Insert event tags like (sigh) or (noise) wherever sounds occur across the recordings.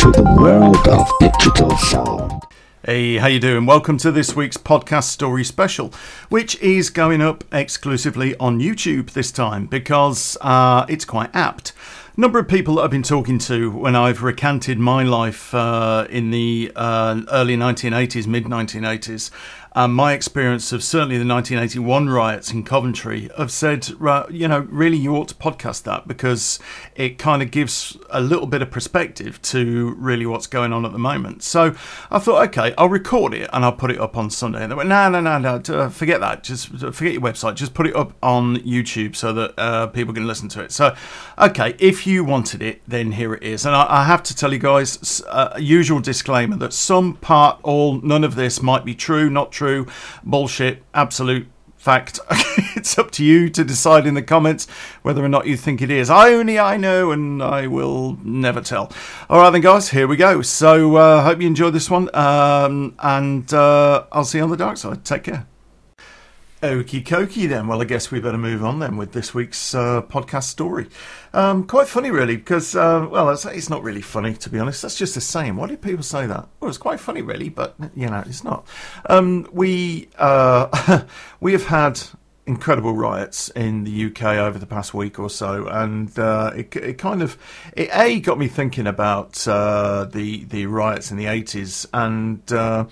to the world of digital sound. Hey, how you doing? Welcome to this week's podcast story special, which is going up exclusively on YouTube this time because uh, it's quite apt. Number of people that I've been talking to when I've recanted my life uh, in the uh, early 1980s, mid 1980s, my experience of certainly the 1981 riots in Coventry have said, you know, really you ought to podcast that because it kind of gives a little bit of perspective to really what's going on at the moment. So I thought, okay, I'll record it and I'll put it up on Sunday. And they went, no, no, no, no, forget that. Just forget your website. Just put it up on YouTube so that uh, people can listen to it. So, okay, if you wanted it, then here it is. And I, I have to tell you guys, uh, usual disclaimer that some part, all, none of this might be true, not true true, bullshit, absolute fact. (laughs) it's up to you to decide in the comments whether or not you think it is. I only I know, and I will never tell. All right, then, guys, here we go. So, uh, hope you enjoyed this one, um, and uh, I'll see you on the dark side. Take care. Okie dokie then. Well, I guess we better move on then with this week's uh, podcast story. Um, quite funny, really, because, uh, well, it's, it's, not really funny, to be honest. That's just the same. Why do people say that? Well, it's quite funny, really, but, you know, it's not. Um, we, uh, (laughs) we have had incredible riots in the UK over the past week or so, and uh, it, it, kind of it a got me thinking about uh, the the riots in the eighties, and uh,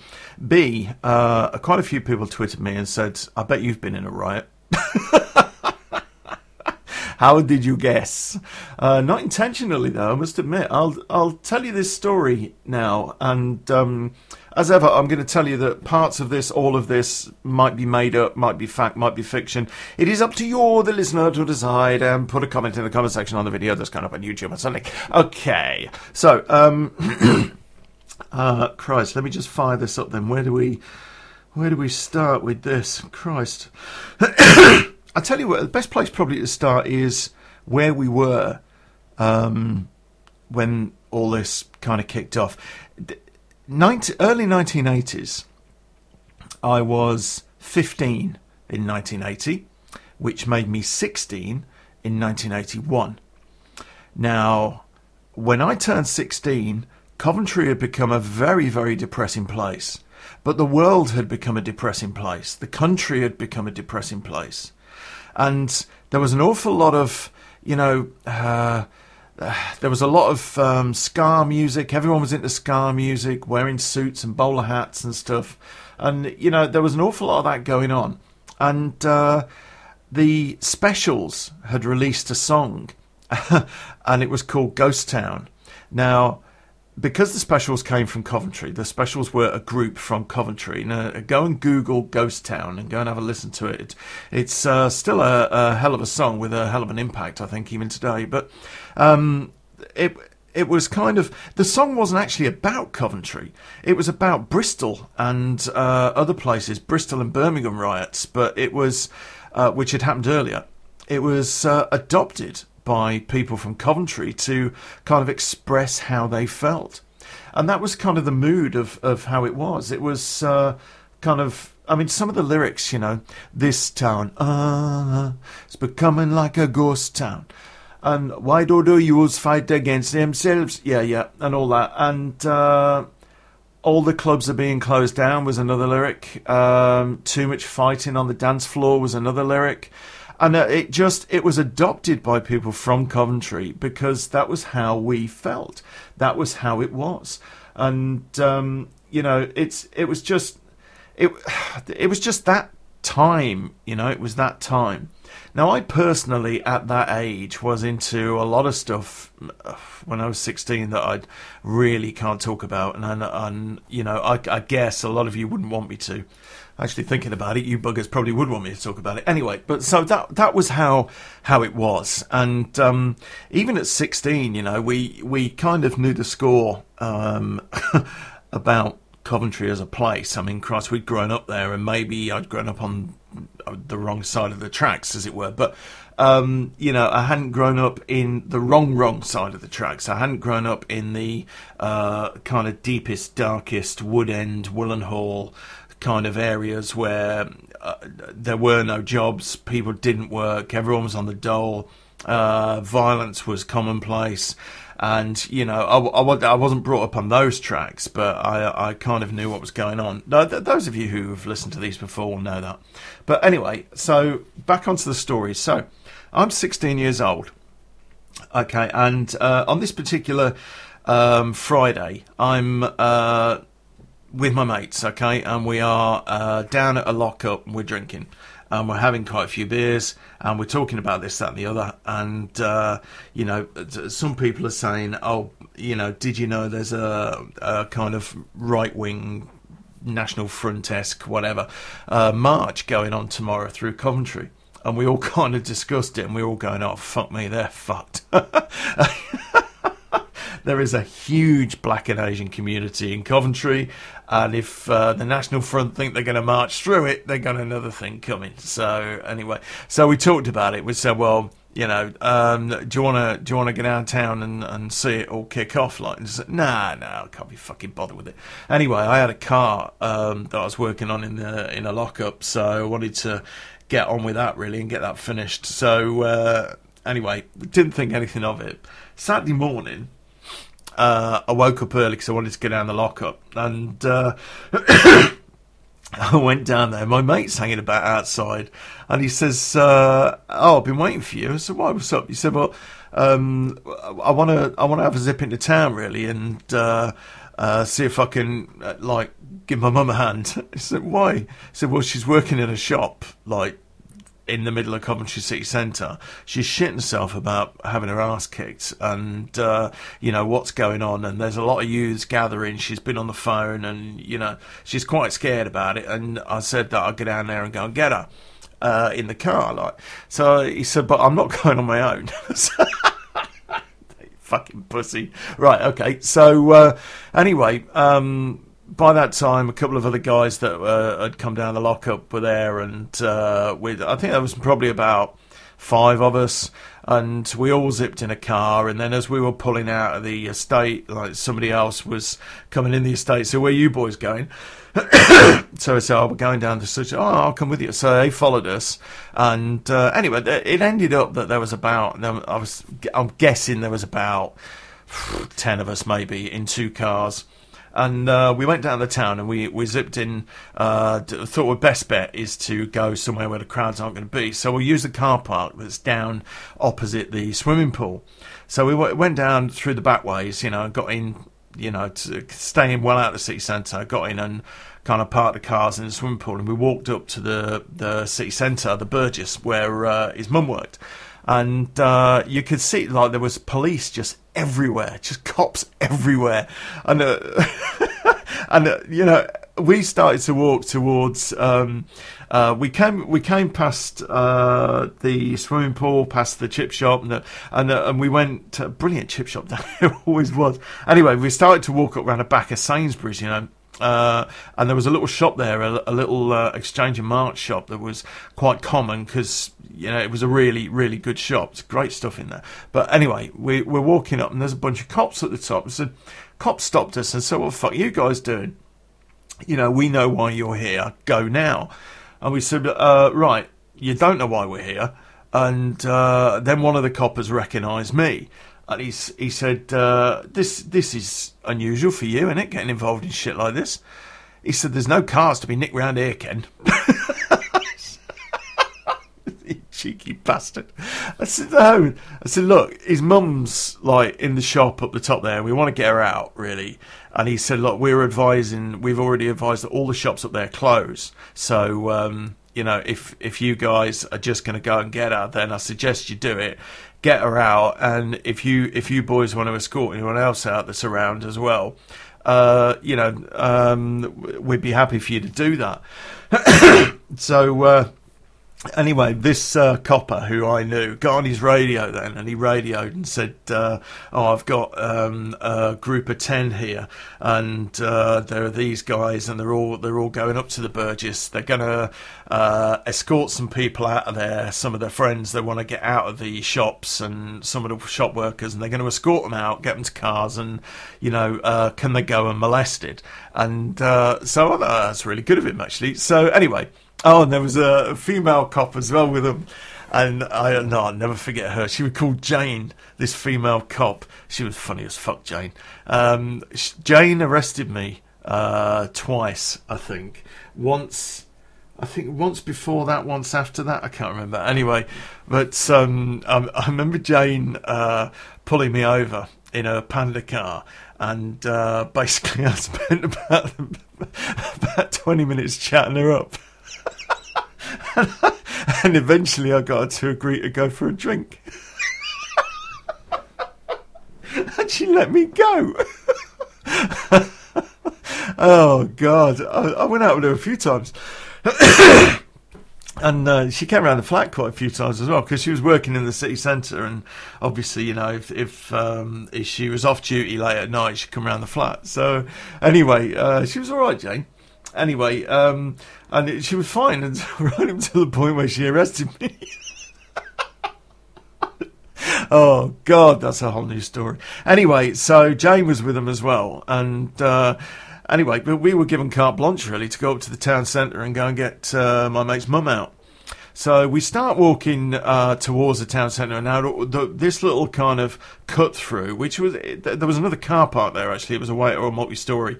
b uh, quite a few people tweeted me and said, "I bet you've been in a riot." (laughs) How did you guess? Uh, not intentionally, though. I must admit. I'll I'll tell you this story now, and um, as ever, I'm going to tell you that parts of this, all of this, might be made up, might be fact, might be fiction. It is up to you, the listener, to decide and put a comment in the comment section on the video that's going up on YouTube or something. Okay, so um, (coughs) uh, Christ, let me just fire this up. Then where do we where do we start with this? Christ. (coughs) I tell you what, the best place probably to start is where we were um, when all this kind of kicked off. 90, early 1980s, I was 15 in 1980, which made me 16 in 1981. Now, when I turned 16, Coventry had become a very, very depressing place. But the world had become a depressing place. The country had become a depressing place. And there was an awful lot of, you know, uh, (sighs) there was a lot of um, ska music. Everyone was into ska music, wearing suits and bowler hats and stuff. And, you know, there was an awful lot of that going on. And uh, the Specials had released a song, (laughs) and it was called Ghost Town. Now, because the specials came from Coventry, the specials were a group from Coventry. Now, go and Google Ghost Town and go and have a listen to it. It's uh, still a, a, hell of a song with a hell of an impact, I think, even today. But um, it it was kind of the song wasn't actually about Coventry. It was about Bristol and uh, other places, Bristol and Birmingham riots. But it was uh, which had happened earlier. It was uh, adopted by people from Coventry to kind of express how they felt. And that was kind of the mood of, of how it was. It was uh, kind of, I mean, some of the lyrics, you know, this town, uh, it's becoming like a ghost town. And why do the youths fight against themselves? Yeah, yeah, and all that. And uh, all the clubs are being closed down was another lyric. Um, too much fighting on the dance floor was another lyric and uh, it just it was adopted by people from Coventry because that was how we felt. That was how it was, and um, you know, it's it was just it (sighs) it was just that time. You know, it was that time. Now, I personally, at that age, was into a lot of stuff uh, when I was 16 that I really can't talk about, and, and, and you know, I, I guess a lot of you wouldn't want me to actually thinking about it, you buggers probably would want me to talk about it anyway. But so that that was how how it was, and um, even at sixteen, you know, we we kind of knew the score um, (laughs) about Coventry as a place. I mean, Christ, we'd grown up there, and maybe I'd grown up on the wrong side of the tracks, as it were. But um, you know, I hadn't grown up in the wrong, wrong side of the tracks. I hadn't grown up in the uh, kind of deepest, darkest Wood End, Willenhall kind of areas where uh, there were no jobs, people didn't work, everyone was on the dole, uh, violence was commonplace. and you know, I, I, I wasn't brought up on those tracks, but I, I kind of knew what was going on. Those of you who have listened to these before will know that. But anyway, so back onto the story. So I'm 16 years old. Okay, and uh, on this particular um, Friday, I'm uh, with my mates, okay, and we are uh, down at a lockup and we're drinking. And we're having quite a few beers, and we're talking about this, that, and the other. And uh, you know, some people are saying, "Oh, you know, did you know there's a, a kind of right wing National Front esque whatever uh, march going on tomorrow through Coventry?" And we all (laughs) kind of discussed it, and we were all going, "Oh, fuck me, they're fucked." (laughs) there is a huge black and Asian community in Coventry, and if uh, the National Front think they're going to march through it, they've got another thing coming. So anyway, so we talked about it. We said, well, you know, um, do you want to do you want to get downtown and, and see it all kick off? Like, said, nah, nah, I can't be fucking bothered with it. Anyway, I had a car um, that I was working on in the in a lockup, so I wanted to get on with that really and get that finished. So uh, anyway, didn't think anything of it. Saturday morning, uh, I woke up early because I wanted to get down the lockup, and uh, (coughs) I went down there. My mate's hanging about outside, and he says, uh, "Oh, I've been waiting for you." I said, "Why? What's up?" He said, "Well, um, I want to, I want to have a zip into town, really, and uh, uh, see if I can, uh, like, give my mum a hand." (laughs) I said, "Why?" He said, "Well, she's working in a shop, like." In the middle of Coventry City Centre. She's shitting herself about having her ass kicked and, uh, you know, what's going on. And there's a lot of youths gathering. She's been on the phone and, you know, she's quite scared about it. And I said that I'd go down there and go and get her. Uh, in the car, like so, he said, "But I'm not (laughs) going on my own." (laughs) fucking pussy. Right, okay. So uh, anyway, um, by that time, a couple of other guys that uh, had come down the lockup were there, and uh, with I think there was probably about five of us, and we all zipped in a car. And then as we were pulling out of the estate, like somebody else was coming in the estate. So where you boys going? (coughs) so I said, "Oh, we're going down to such." Oh, I'll come with you. So they followed us, and uh, anyway, it ended up that there was about. I was, I'm guessing there was about (sighs) ten of us, maybe, in two cars and uh, we went down the town and we, we zipped in. Uh, thought our best bet is to go somewhere where the crowds aren't going to be. So we used the car park that's down opposite the swimming pool. So we w- went down through the back ways, you know, got in, you know, to staying well out of the city centre. Got in and kind of parked the cars in the swimming pool, and we walked up to the the city centre, the Burges, where uh, his mum worked and uh, you could see like there was police just everywhere, just cops everywhere, and uh, (laughs) and uh, you know we started to walk towards. Um, uh, we came we came past uh, the swimming pool, past the chip shop, and the, and, uh, and we went to a brilliant chip shop that (laughs) there. always was. Anyway, we started to walk up around the back of Sainsbury's, you know, uh, and there was a little shop there, a, a little uh, exchange and mart shop that was quite common because you know, it was a really, really good shop. It's great stuff in there. But anyway, we, we're walking up and there's a bunch of cops at the top. So cops stopped us and said, what the fuck are you guys doing? You know, we know why you're here. Go now. And we said, uh, right, you don't know why we're here. And uh, then one of the coppers recognised me. And he's, he said, uh, this, this is unusual for you, isn't it, getting involved in shit like this? He said, there's no cars to be nicked round here, Ken. (laughs) cheeky bastard. I said, no. I said, look, his mum's like in the shop up the top there. We want to get her out, really. And he said, look, we're advising, we've already advised that all the shops up there close. So, um, you know, if if you guys are just going to go and get her, then I suggest you do it. Get her out, and if you if you boys want to escort anyone else out that's around as well, uh, you know, um, we'd be happy for you to do that. (coughs) so. Uh, Anyway, this uh, copper who I knew got on his radio then, and he radioed and said, uh, "Oh, I've got um, a group of ten here, and uh, there are these guys, and they're all they're all going up to the Burges. They're going to uh, escort some people out of there, some of their friends. They want to get out of the shops, and some of the shop workers, and they're going to escort them out, get them to cars, and you know, uh, can they go unmolested? And uh, so I thought, oh, that's really good of him, actually. So anyway." Oh, and there was a female cop as well with them. and I no, I'll never forget her. She was called Jane, this female cop. She was funny as fuck, Jane. Um, Jane arrested me uh, twice, I think. Once, I think once before that, once after that. I can't remember. Anyway, but um, I, I remember Jane uh, pulling me over in a Panda car, and uh, (laughs) basically I spent about (laughs) about twenty minutes chatting her up. (laughs) and eventually I got her to agree to go for a drink. (laughs) and she let me go. (laughs) oh, God. I, I, went out with her a few times. (coughs) and uh, she came around the flat quite a few times as well because she was working in the city centre. And obviously, you know, if if, um, if she was off duty late at night, she'd come around the flat. So, anyway, uh, she was all right, Jane. Anyway, um, and it, she was fine and (laughs) right up to the point where she arrested me. (laughs) oh God, that's a whole new story. Anyway, so Jane was with them as well, and uh, anyway, but we were given carte blanche really to go up to the town centre and go and get uh, my mate's mum out. So we start walking uh, towards the town centre, and now this little kind of cut through, which was there was another car park there actually. It was a white or a multi-story.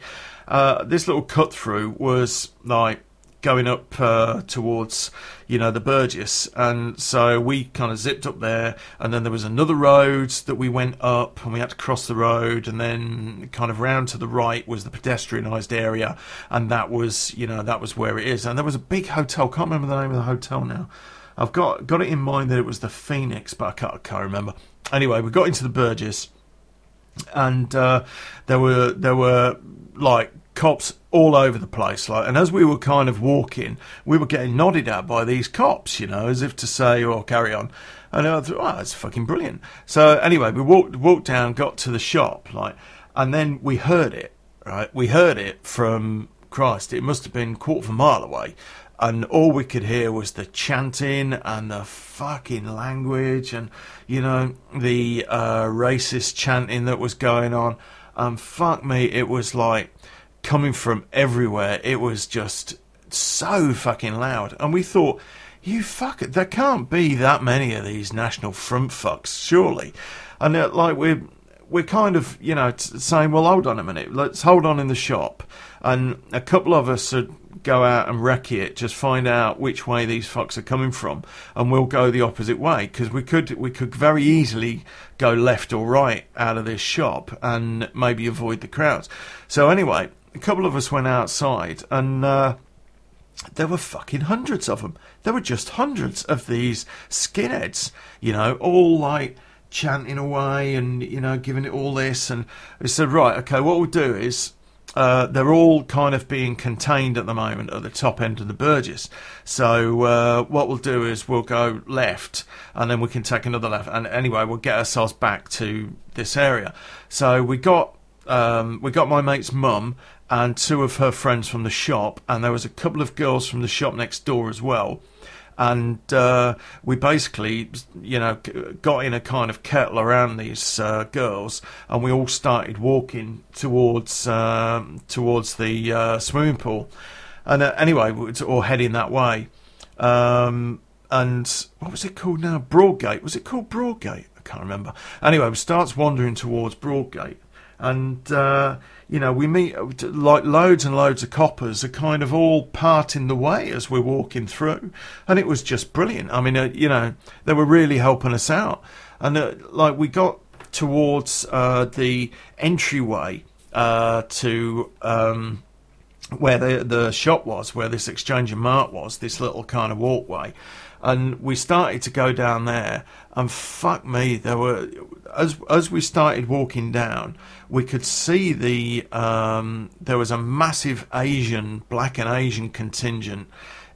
Uh, this little cut through was like going up uh, towards you know the Burges, and so we kind of zipped up there, and then there was another road that we went up, and we had to cross the road, and then kind of round to the right was the pedestrianised area, and that was you know that was where it is, and there was a big hotel. Can't remember the name of the hotel now. I've got got it in mind that it was the Phoenix, but I can't, can't remember. Anyway, we got into the Burges, and uh, there were there were like cops all over the place. Like, and as we were kind of walking, we were getting nodded at by these cops, you know, as if to say, "Oh, carry on." And I thought, "Oh, that's fucking brilliant." So anyway, we walked walked down, got to the shop, like, and then we heard it. Right, we heard it from Christ. It must have been quarter of a mile away. And all we could hear was the chanting and the fucking language and, you know, the uh, racist chanting that was going on. And fuck me, it was like coming from everywhere. It was just so fucking loud. And we thought, you fuck it, there can't be that many of these National Front fucks, surely. And uh, like we're we're kind of you know saying, well, hold on a minute, let's hold on in the shop, and a couple of us would go out and wreck it, just find out which way these fucks are coming from, and we'll go the opposite way because we could we could very easily go left or right out of this shop and maybe avoid the crowds. So anyway, a couple of us went outside and uh, there were fucking hundreds of them. There were just hundreds of these skinheads, you know, all like chanting away and, you know, giving it all this. And we said, right, okay, what we'll do is uh, they're all kind of being contained at the moment at the top end of the Burges. So uh, what we'll do is we'll go left, and then we can take another left. And anyway, we'll get ourselves back to this area. So we got um, we got my mate's mum and two of her friends from the shop, and there was a couple of girls from the shop next door as well. And uh, we basically, you know, got in a kind of kettle around these uh, girls, and we all started walking towards um, towards the uh, swimming pool. And uh, anyway, we were all heading that way. Um, and what was it called now? Broadgate. Was it called Broadgate? I can't remember. Anyway, we starts wandering towards Broadgate, and uh, you know, we meet like loads and loads of coppers are kind of all parting the way as we're walking through, and it was just brilliant. I mean, uh, you know, they were really helping us out, and uh, like we got towards uh, the entryway uh, to. Um, where the the shop was, where this exchange and mart was, this little kind of walkway, and we started to go down there, and fuck me, there were as as we started walking down, we could see the um, there was a massive Asian, black and Asian contingent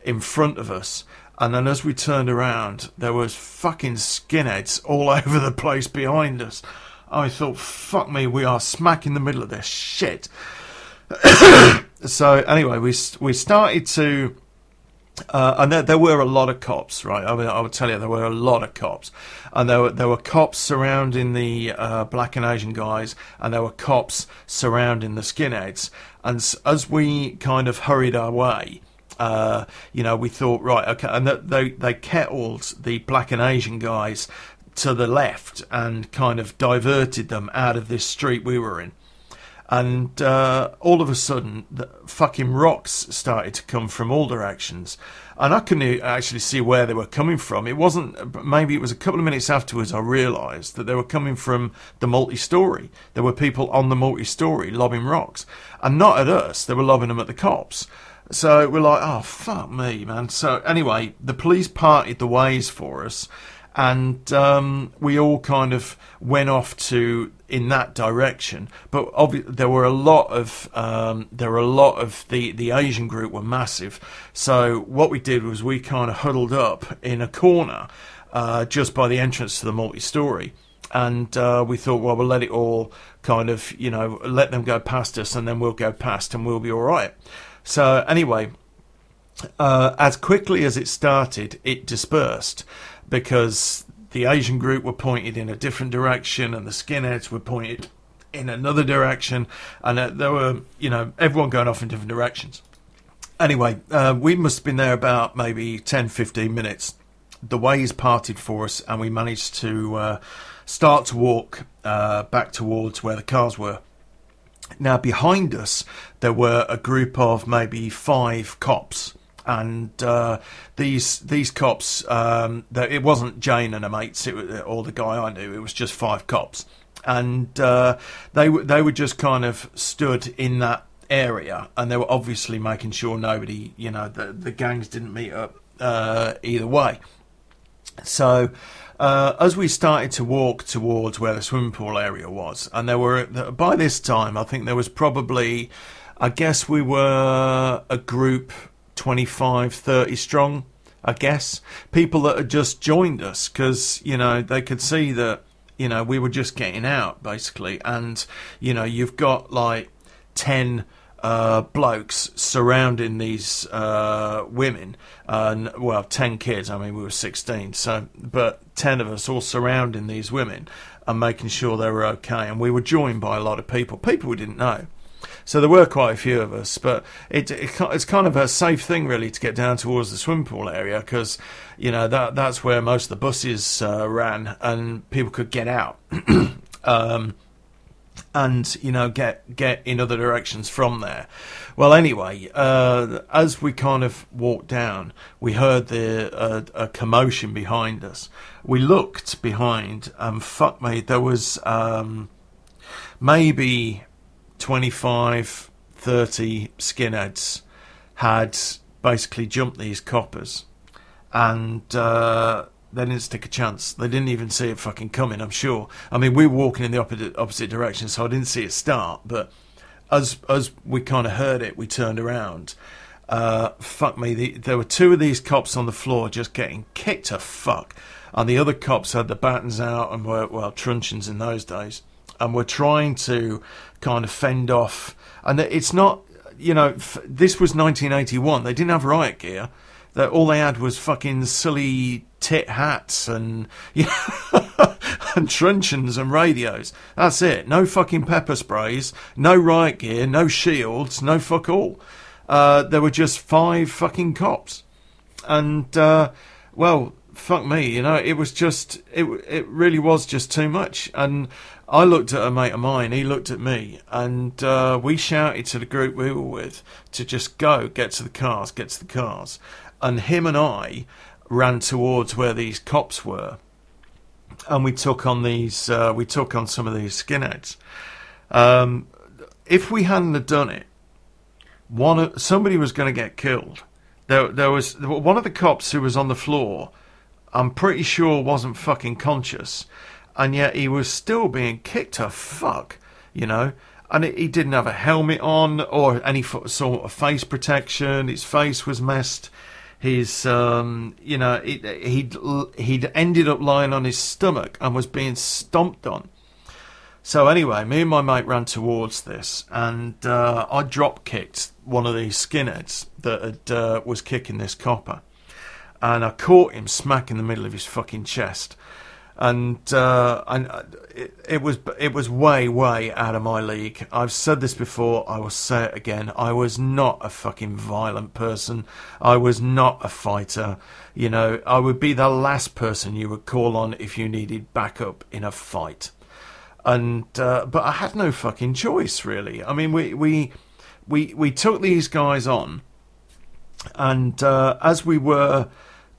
in front of us. And then as we turned around, there was fucking skinheads all (laughs) over the place behind us. I thought, fuck me, we are smack in the middle of this shit. (coughs) so anyway, we we started to uh, and there, there, were a lot of cops, right? I mean, I would tell you there were a lot of cops, and there were there were cops surrounding the uh, black and Asian guys, and there were cops surrounding the skinheads. And as we kind of hurried our way, Uh, you know, we thought, right, okay, and they they kettled the black and Asian guys to the left and kind of diverted them out of this street we were in. And uh, all of a sudden, the fucking rocks started to come from all directions, and I couldn't actually see where they were coming from. It wasn't. Maybe it was a couple of minutes afterwards I realised that they were coming from the multi-story. There were people on the multi-story lobbing rocks, and not at us. They were lobbing them at the cops. So we're like, oh fuck me, man. So anyway, the police parted the ways for us, and um, we all kind of went off to in that direction. But there were a lot of um, there were a lot of the the Asian group were massive. So what we did was we kind of huddled up in a corner uh, just by the entrance to the multi-story. And uh, we thought, well, we'll let it all kind of, you know, let them go past us, and then we'll go past, and we'll be all right. So anyway, uh, as quickly as it started, it dispersed because the Asian group were pointed in a different direction and the skinheads were pointed in another direction, and uh, there were, you know, everyone going off in different directions. Anyway, uh, we must have been there about maybe 10, 15 minutes. The ways parted for us, and we managed to uh, start to walk uh, back towards where the cars were. Now, behind us, there were a group of maybe five cops. And uh, these these cops, um, it wasn't Jane and her mates, it or the guy I knew. It was just five cops, and uh, they were they were just kind of stood in that area, and they were obviously making sure nobody, you know, the the gangs didn't meet up uh, either way. So uh, as we started to walk towards where the swimming pool area was, and there were by this time, I think there was probably, I guess we were a group 25, 30 strong. I guess people that had just joined us because you know they could see that you know we were just getting out basically, and you know you've got like ten uh, blokes surrounding these uh, women, uh, well, 10 kids, I mean, we were 16, so, but 10 of us all surrounding these women and making sure they were okay. And we were joined by a lot of people, people we didn't know. So there were quite a few of us, but it, it, it's kind of a safe thing really to get down towards the swimming pool area because you know that that's where most of the buses uh, ran and people could get out. (clears throat) um, and you know get get in other directions from there. Well, anyway, uh, as we kind of walked down, we heard the uh, a commotion behind us. We looked behind, and fuck me, there was um, maybe 25, 30 skinheads had basically jumped these coppers, and uh, they didn't stick a chance. They didn't even see it fucking coming. I'm sure. I mean, we were walking in the opposite opposite direction, so I didn't see it start. But as as we kind of heard it, we turned around. Uh, fuck me. The, there were two of these cops on the floor just getting kicked to fuck, and the other cops had the batons out and were well truncheons in those days, and were trying to kind of fend off. And it's not, you know, f- this was 1981. They didn't have riot gear. That all they had was fucking silly tit hats and (laughs) you know, and truncheons and radios. That's it. No fucking pepper sprays, no riot gear, no shields, no fuck all. Uh, there were just five fucking cops, and uh, well, fuck me, you know, it was just it it really was just too much. And I looked at a mate of mine, he looked at me, and uh, we shouted to the group we were with to just go, get to the cars, get to the cars. And him and I ran towards where these cops were, and we took on these. Uh, we took on some of these skinheads. Um, if we hadn't have done it, one somebody was going to get killed. There, there was one of the cops who was on the floor. I'm pretty sure wasn't fucking conscious, and yet he was still being kicked to fuck. You know, and he didn't have a helmet on or any sort of face protection. His face was messed his um, you know he'd he'd ended up lying on his stomach and was being stomped on. So anyway, me and my mate ran towards this, and uh, I drop kicked one of these skinheads that had, uh, was kicking this copper, and I caught him smack in the middle of his fucking chest. and uh, and uh, it, it was it was way way out of my league. I've said this before. I will say it again. I was not a fucking violent person. I was not a fighter. You know, I would be the last person you would call on if you needed backup in a fight. And uh, but I had no fucking choice really. I mean, we we we we took these guys on, and uh, as we were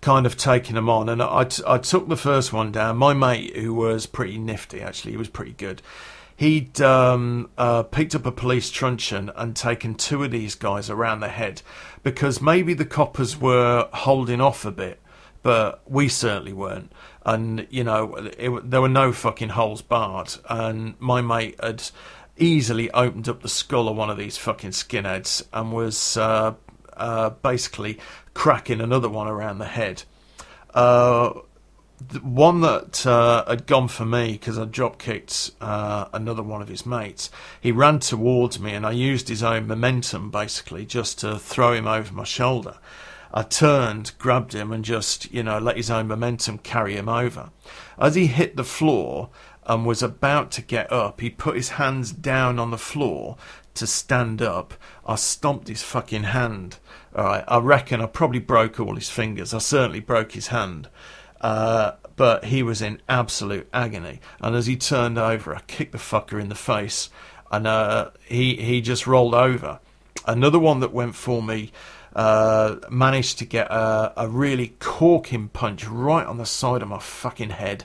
kind of taking them on. And I, I took the first one down. My mate, who was pretty nifty, actually, he was pretty good. He'd um, uh, picked up a police truncheon and taken two of these guys around the head because maybe the coppers were holding off a bit, but we certainly weren't. And, you know, it, there were no fucking holes barred. And my mate had easily opened up the skull of one of these fucking skinheads and was uh, uh, basically cracking another one around the head. Uh, the one that uh, had gone for me because I drop kicked uh, another one of his mates. He ran towards me, and I used his own momentum basically just to throw him over my shoulder. I turned, grabbed him, and just you know let his own momentum carry him over. As he hit the floor and was about to get up, he put his hands down on the floor to stand up. I stomped his fucking hand all right, I reckon I probably broke all his fingers. I certainly broke his hand. Uh, but he was in absolute agony. And as he turned over, I kicked the fucker in the face, and uh, he he just rolled over. Another one that went for me uh, managed to get a, a, really corking punch right on the side of my fucking head,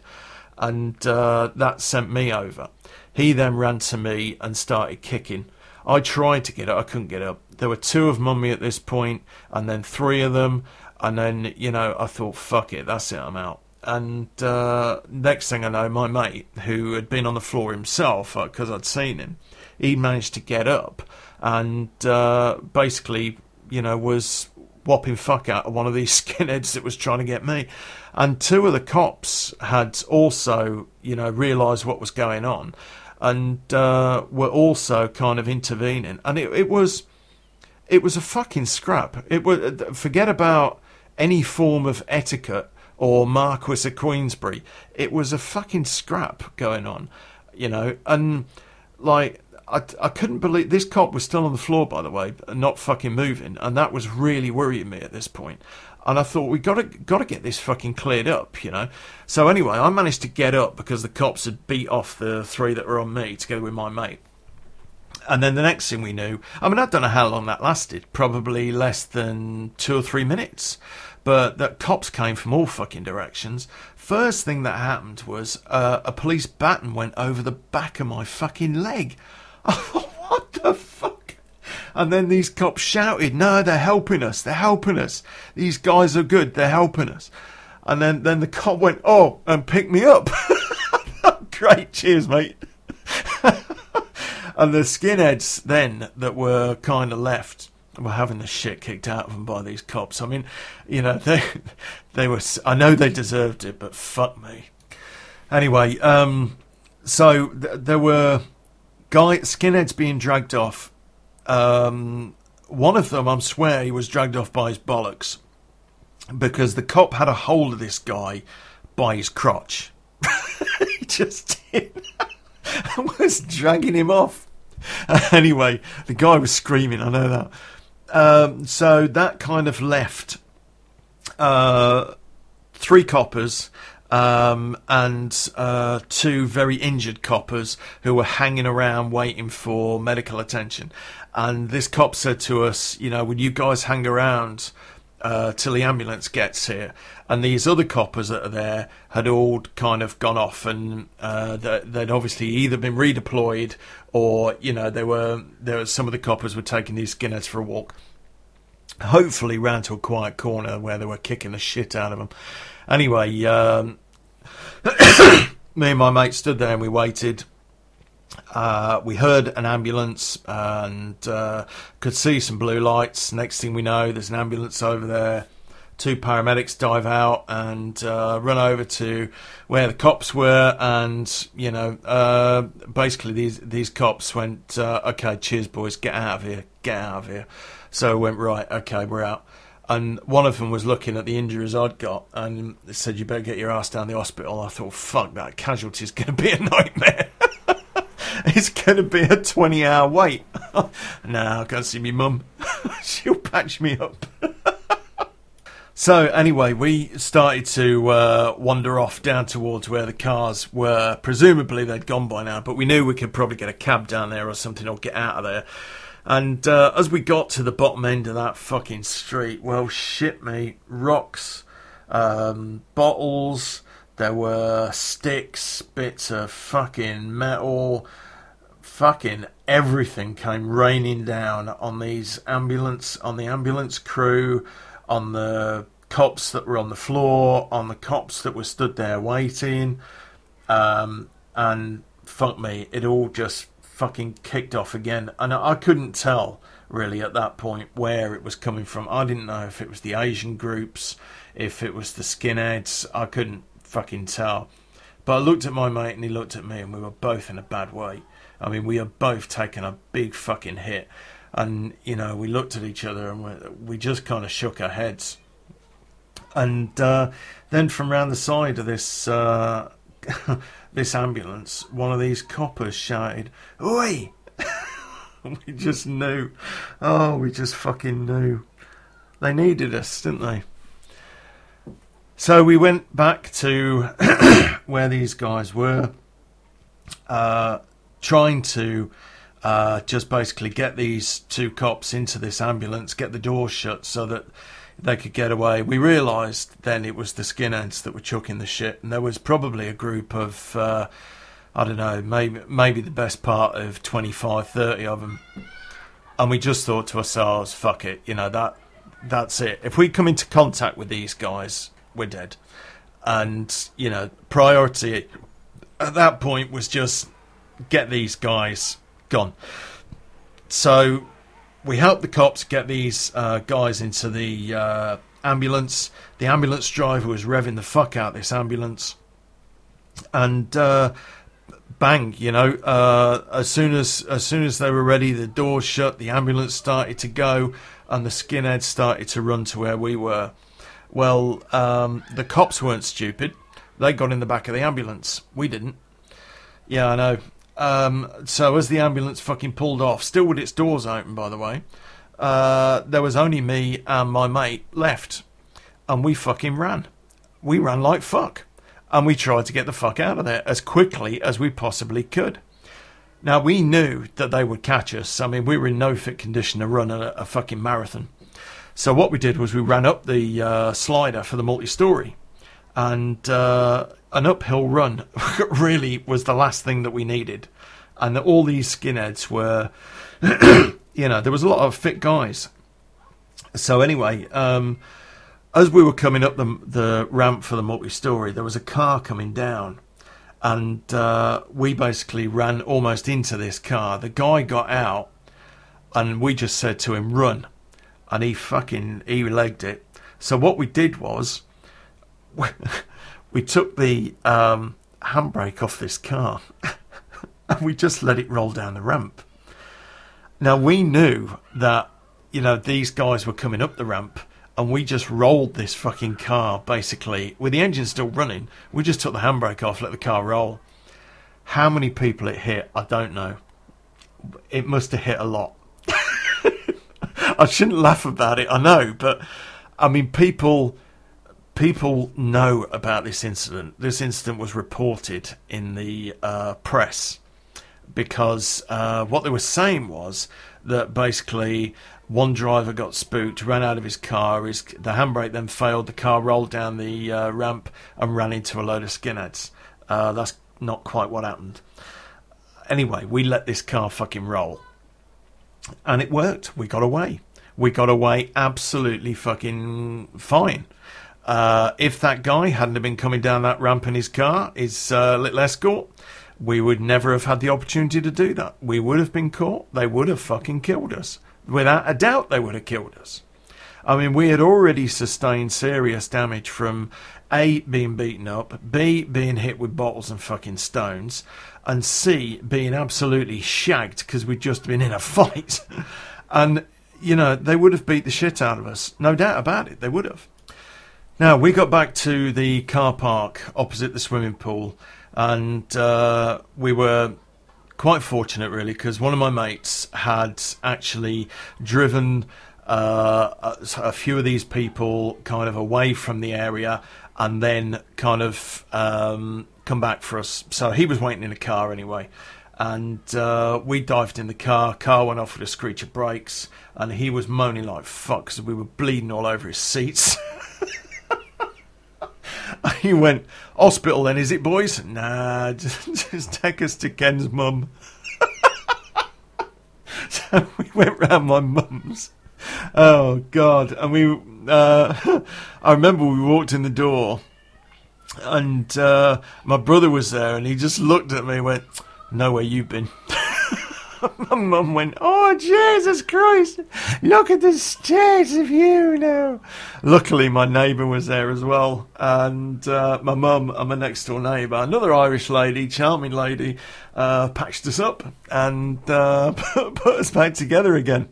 and uh, that sent me over. He then ran to me and started kicking. I tried to get up, I couldn't get up there were two of me at this point, and then three of them, and then you know I thought, fuck it, that's it, I'm out. And uh, next thing I know, my mate, who had been on the floor himself because uh, I'd seen him, he managed to get up and uh, basically, you know, was whopping fuck out of one of these (laughs) skinheads that was trying to get me. And two of the cops had also, you know, realised what was going on and uh, were also kind of intervening. And it, it was it was a fucking scrap. It was forget about any form of etiquette or Marquis of Queensberry. It was a fucking scrap going on, you know, and like. I, I couldn't believe this cop was still on the floor, by the way, not fucking moving, and that was really worrying me at this point. And I thought we got to got to get this fucking cleared up, you know. So anyway, I managed to get up because the cops had beat off the three that were on me together with my mate. And then the next thing we knew, I mean, I don't know how long that lasted, probably less than two or three minutes. But that cops came from all fucking directions. First thing that happened was uh, a police baton went over the back of my fucking leg. (laughs) What the fuck? And then these cops shouted, no, they're helping us, they're helping us. These guys are good, they're helping us. And then, then the cop went, oh, and picked me up. (laughs) Great, cheers, mate. (laughs) And the skinheads then that were kind of left were having the shit kicked out of them by these cops. I mean, you know, they they were. I know they deserved it, but fuck me. Anyway, um, so th- there were guy skinheads being dragged off. Um, one of them, I'm swear, he was dragged off by his bollocks because the cop had a hold of this guy by his crotch. (laughs) he just did. (laughs) was dragging him off. (laughs) anyway, the guy was screaming. I know that. Um, so that kind of left uh, three coppers um, and uh, two very injured coppers who were hanging around waiting for medical attention. And this cop said to us, you know, would you guys hang around uh, till the ambulance gets here. And these other coppers that are there had all kind of gone off, and uh, they'd obviously either been redeployed or you know they were there. Were, some of the coppers were taking these skinheads for a walk. Hopefully, round to a quiet corner where they were kicking the shit out of them. Anyway, um, (coughs) me and my mate stood there and we waited uh, we heard an ambulance and uh, could see some blue lights. Next thing we know, there's an ambulance over there. Two paramedics dive out and uh, run over to where the cops were, and you know, uh, basically these these cops went, uh, "Okay, cheers, boys, get out of here, get out of here." So we went right, okay, we're out. And one of them was looking at the injuries I'd got and said, "You better get your ass down the hospital." I thought, "Fuck that! Casualty's going to be a (laughs) nightmare. (laughs) it's going to be a twenty-hour wait." no, I can't see me mum. (laughs) She'll patch me up. so anyway, we started to uh, wander off down towards where the cars were. Presumably they'd gone by now, but we knew we could probably get a cab down there or something or get out of there. And uh, as we got to the bottom end of that fucking street, well, shit, me, rocks, um, bottles, there were sticks, bits of fucking metal, fucking everything came raining down on these ambulance, on the ambulance crew, on the cops that were on the floor, on the cops that were stood there waiting, um, and fuck me, it all just fucking kicked off again, and I couldn't tell really at that point where it was coming from. I didn't know if it was the Asian groups, if it was the skinheads. I couldn't fucking tell. But I looked at my mate and he looked at me, and we were both in a bad way. I mean, we had both taken a big fucking hit, and you know, we looked at each other and we, just kind of shook our heads. And uh, then from round the side of this. Uh, (laughs) this ambulance, one of these coppers shouted, Oi! (laughs) we just knew. Oh, we just fucking knew. They needed us, didn't they? So we went back to (coughs) where these guys were, uh, trying to uh, just basically get these two cops into this ambulance, get the door shut so that they could get away. We realised then it was the skinheads that were chucking the shit, and there was probably a group of, uh, I don't know, maybe maybe the best part of 25, 30 of them. And we just thought to ourselves, fuck it, you know, that that's it. If we come into contact with these guys, we're dead. And, you know, priority at that point was just get these guys gone. So we helped the cops get these uh, guys into the uh, ambulance. The ambulance driver was revving the fuck out this ambulance, and uh, bang, you know, uh, as soon as as soon as they were ready, the doors shut. The ambulance started to go, and the skinheads started to run to where we were. Well, um, the cops weren't stupid. They got in the back of the ambulance. We didn't. Yeah, I know. Um, so as the ambulance fucking pulled off, still with its doors open, by the way, uh, there was only me and my mate left, and we fucking ran. We ran like fuck, and we tried to get the fuck out of there as quickly as we possibly could. Now we knew that they would catch us. I mean, we were in no fit condition to run a, a fucking marathon. So what we did was we ran up the uh, slider for the multi-story, and uh, an uphill run (laughs) really was the last thing that we needed. And that all these skinheads were, (clears throat) you know, there was a lot of fit guys. So anyway, um, as we were coming up the the ramp for the multi-story, there was a car coming down, and uh, we basically ran almost into this car. The guy got out, and we just said to him, "Run," and he fucking he legged it. So what we did was. (laughs) we took the um, handbrake off this car (laughs) and we just let it roll down the ramp. Now we knew that you know these guys were coming up the ramp and we just rolled this fucking car basically with the engine still running. We just took the handbrake off, let the car roll. How many people it hit, I don't know. It must have hit a lot. (laughs) I shouldn't laugh about it, I know, but I mean people people know about this incident. This incident was reported in the uh, press because uh, what they were saying was that basically one driver got spooked, ran out of his car, his, the handbrake then failed, the car rolled down the uh, ramp and ran into a load of skinheads. Uh, that's not quite what happened. Anyway, we let this car fucking roll. And it worked. We got away. We got away absolutely fucking fine. Uh, if that guy hadn't have been coming down that ramp in his car, his uh, little escort, we would never have had the opportunity to do that. We would have been caught. They would have fucking killed us. Without a doubt, they would have killed us. I mean, we had already sustained serious damage from A, being beaten up, B, being hit with bottles and fucking stones, and C, being absolutely shagged because we'd just been in a (laughs) fight. and you know, they would have beat the shit out of us. No doubt about it, they would have. Now, we got back to the car park opposite the swimming pool, and uh, we were quite fortunate, really, because one of my mates had actually driven uh, a, a, few of these people kind of away from the area and then kind of um, come back for us. So he was waiting in the car anyway. And uh, we dived in the car. Car went off with a screech of brakes, and he was moaning like fuck because we were bleeding all over his seats. (laughs) (laughs) he went, Hospital then, is it, boys? Nah, (laughs) just, just take us to Ken's mum. (laughs) so we went round my mum's. Oh, God. And we, uh, I remember we walked in the door and uh, my brother was there and he just looked at me and went, Know where you've been. (laughs) my mum went, Oh, Jesus Christ, look at the state of you now. Luckily, my neighbour was there as well. And uh, my mum and my next door neighbour, another Irish lady, charming lady, uh, patched us up and uh, (laughs) put us back together again.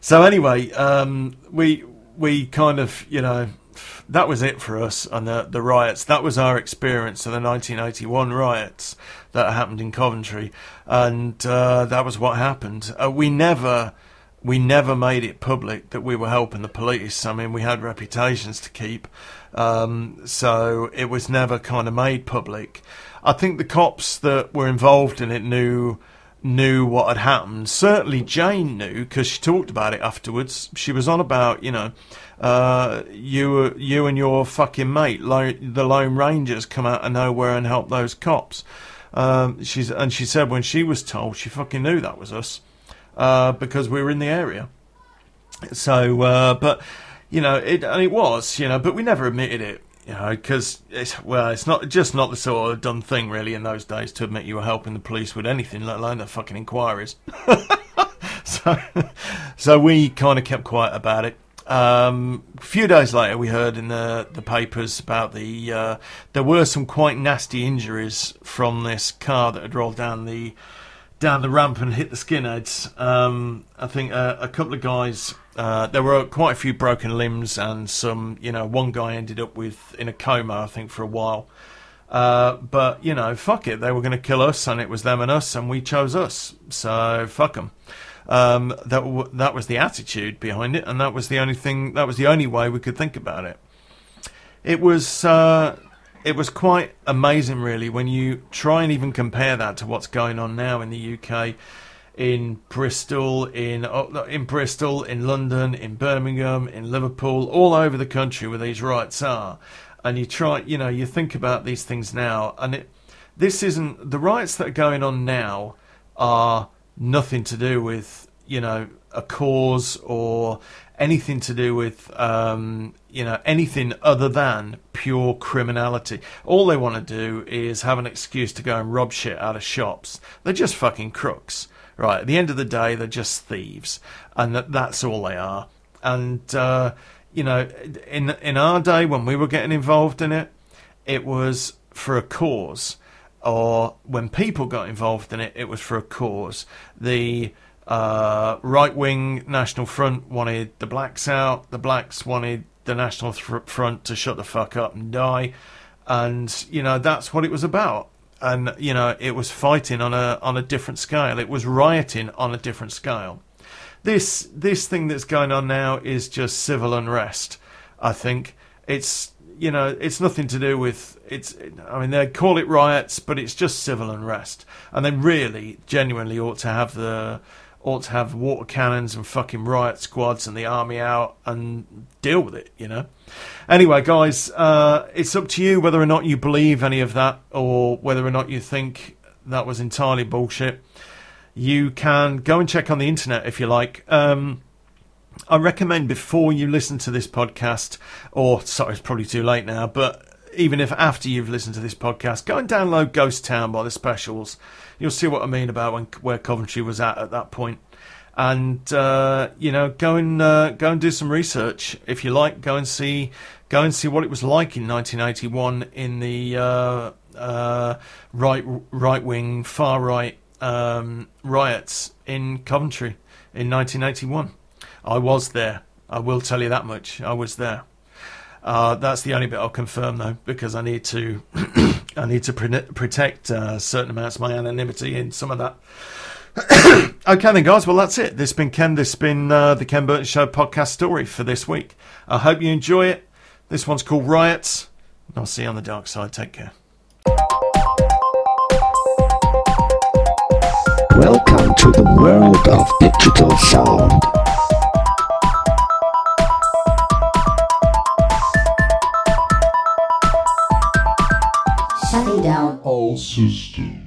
So, anyway, um, we, we kind of, you know, that was it for us and the, the riots. That was our experience of the 1981 riots that happened in Coventry, and uh, that was what happened. Uh, we never we never made it public that we were helping the police. I mean, we had reputations to keep, um, so it was never kind of made public. I think the cops that were involved in it knew knew what had happened. Certainly, Jane knew because she talked about it afterwards. She was on about you know you you and your fucking mate, lo- the Lone Rangers, come out of nowhere and help those cops. Um, she's and she said when she was told, she fucking knew that was us uh, because we were in the area. So, uh, but you know, it and it was, you know, but we never admitted it, you know, because it's well, it's not just not the sort of done thing really in those days to admit you were helping the police with anything, let alone the fucking inquiries. (laughs) so, (laughs) so we kind of kept quiet about it. Um, a few days later, we heard in the the papers about the uh, there were some quite nasty injuries from this car that had rolled down the down the ramp and hit the skinheads. Um, I think uh, a couple of guys. Uh, there were quite a few broken limbs and some. You know, one guy ended up with in a coma. I think for a while. Uh, but you know, fuck it. They were going to kill us, and it was them and us, and we chose us. So fuck them. Um, that w- that was the attitude behind it, and that was the only thing. That was the only way we could think about it. It was uh, it was quite amazing, really, when you try and even compare that to what's going on now in the UK, in Bristol, in in Bristol, in London, in Birmingham, in Liverpool, all over the country where these riots are, and you try, you know, you think about these things now, and it, this isn't the riots that are going on now are nothing to do with you know a cause or anything to do with um, you know anything other than pure criminality. All they want to do is have an excuse to go and rob shit out of shops. They're just fucking crooks, right? At the end of the day, they're just thieves, and that, that's all they are. And uh, you know, in in our day when we were getting involved in it, it was for a cause or when people got involved in it, it was for a cause. The uh, right wing National Front wanted the blacks out, the blacks wanted the National Front to shut the fuck up and die. And, you know, that's what it was about. And, you know, it was fighting on a on a different scale. It was rioting on a different scale. This this thing that's going on now is just civil unrest. I think it's you know, it's nothing to do with it's. I mean, they call it riots, but it's just civil unrest, and they really, genuinely ought to have the ought to have water cannons and fucking riot squads and the army out and deal with it. You know. Anyway, guys, uh, it's up to you whether or not you believe any of that or whether or not you think that was entirely bullshit. You can go and check on the internet if you like. Um, I recommend before you listen to this podcast, or sorry, it's probably too late now, but even if after you've listened to this podcast, go and download Ghost Town by the Specials. You'll see what I mean about when where Coventry was at at that point. And uh, you know, go and uh, go and do some research if you like. Go and see, go and see what it was like in 1981 in the uh, uh, right right wing far right um, riots in Coventry in 1981. I was there. I will tell you that much. I was there. Uh, that's the only bit I'll confirm though, because I need to (clears throat) I need to pre- protect uh, certain amounts of my anonymity in some of that. (coughs) okay then, guys. Well, that's it. This has been Ken. This has been uh, the Ken Burges Show podcast story for this week. I hope you enjoy it. This one's called Riots. I'll see you on the dark side. Take care. Welcome to the world of digital sound. All systems.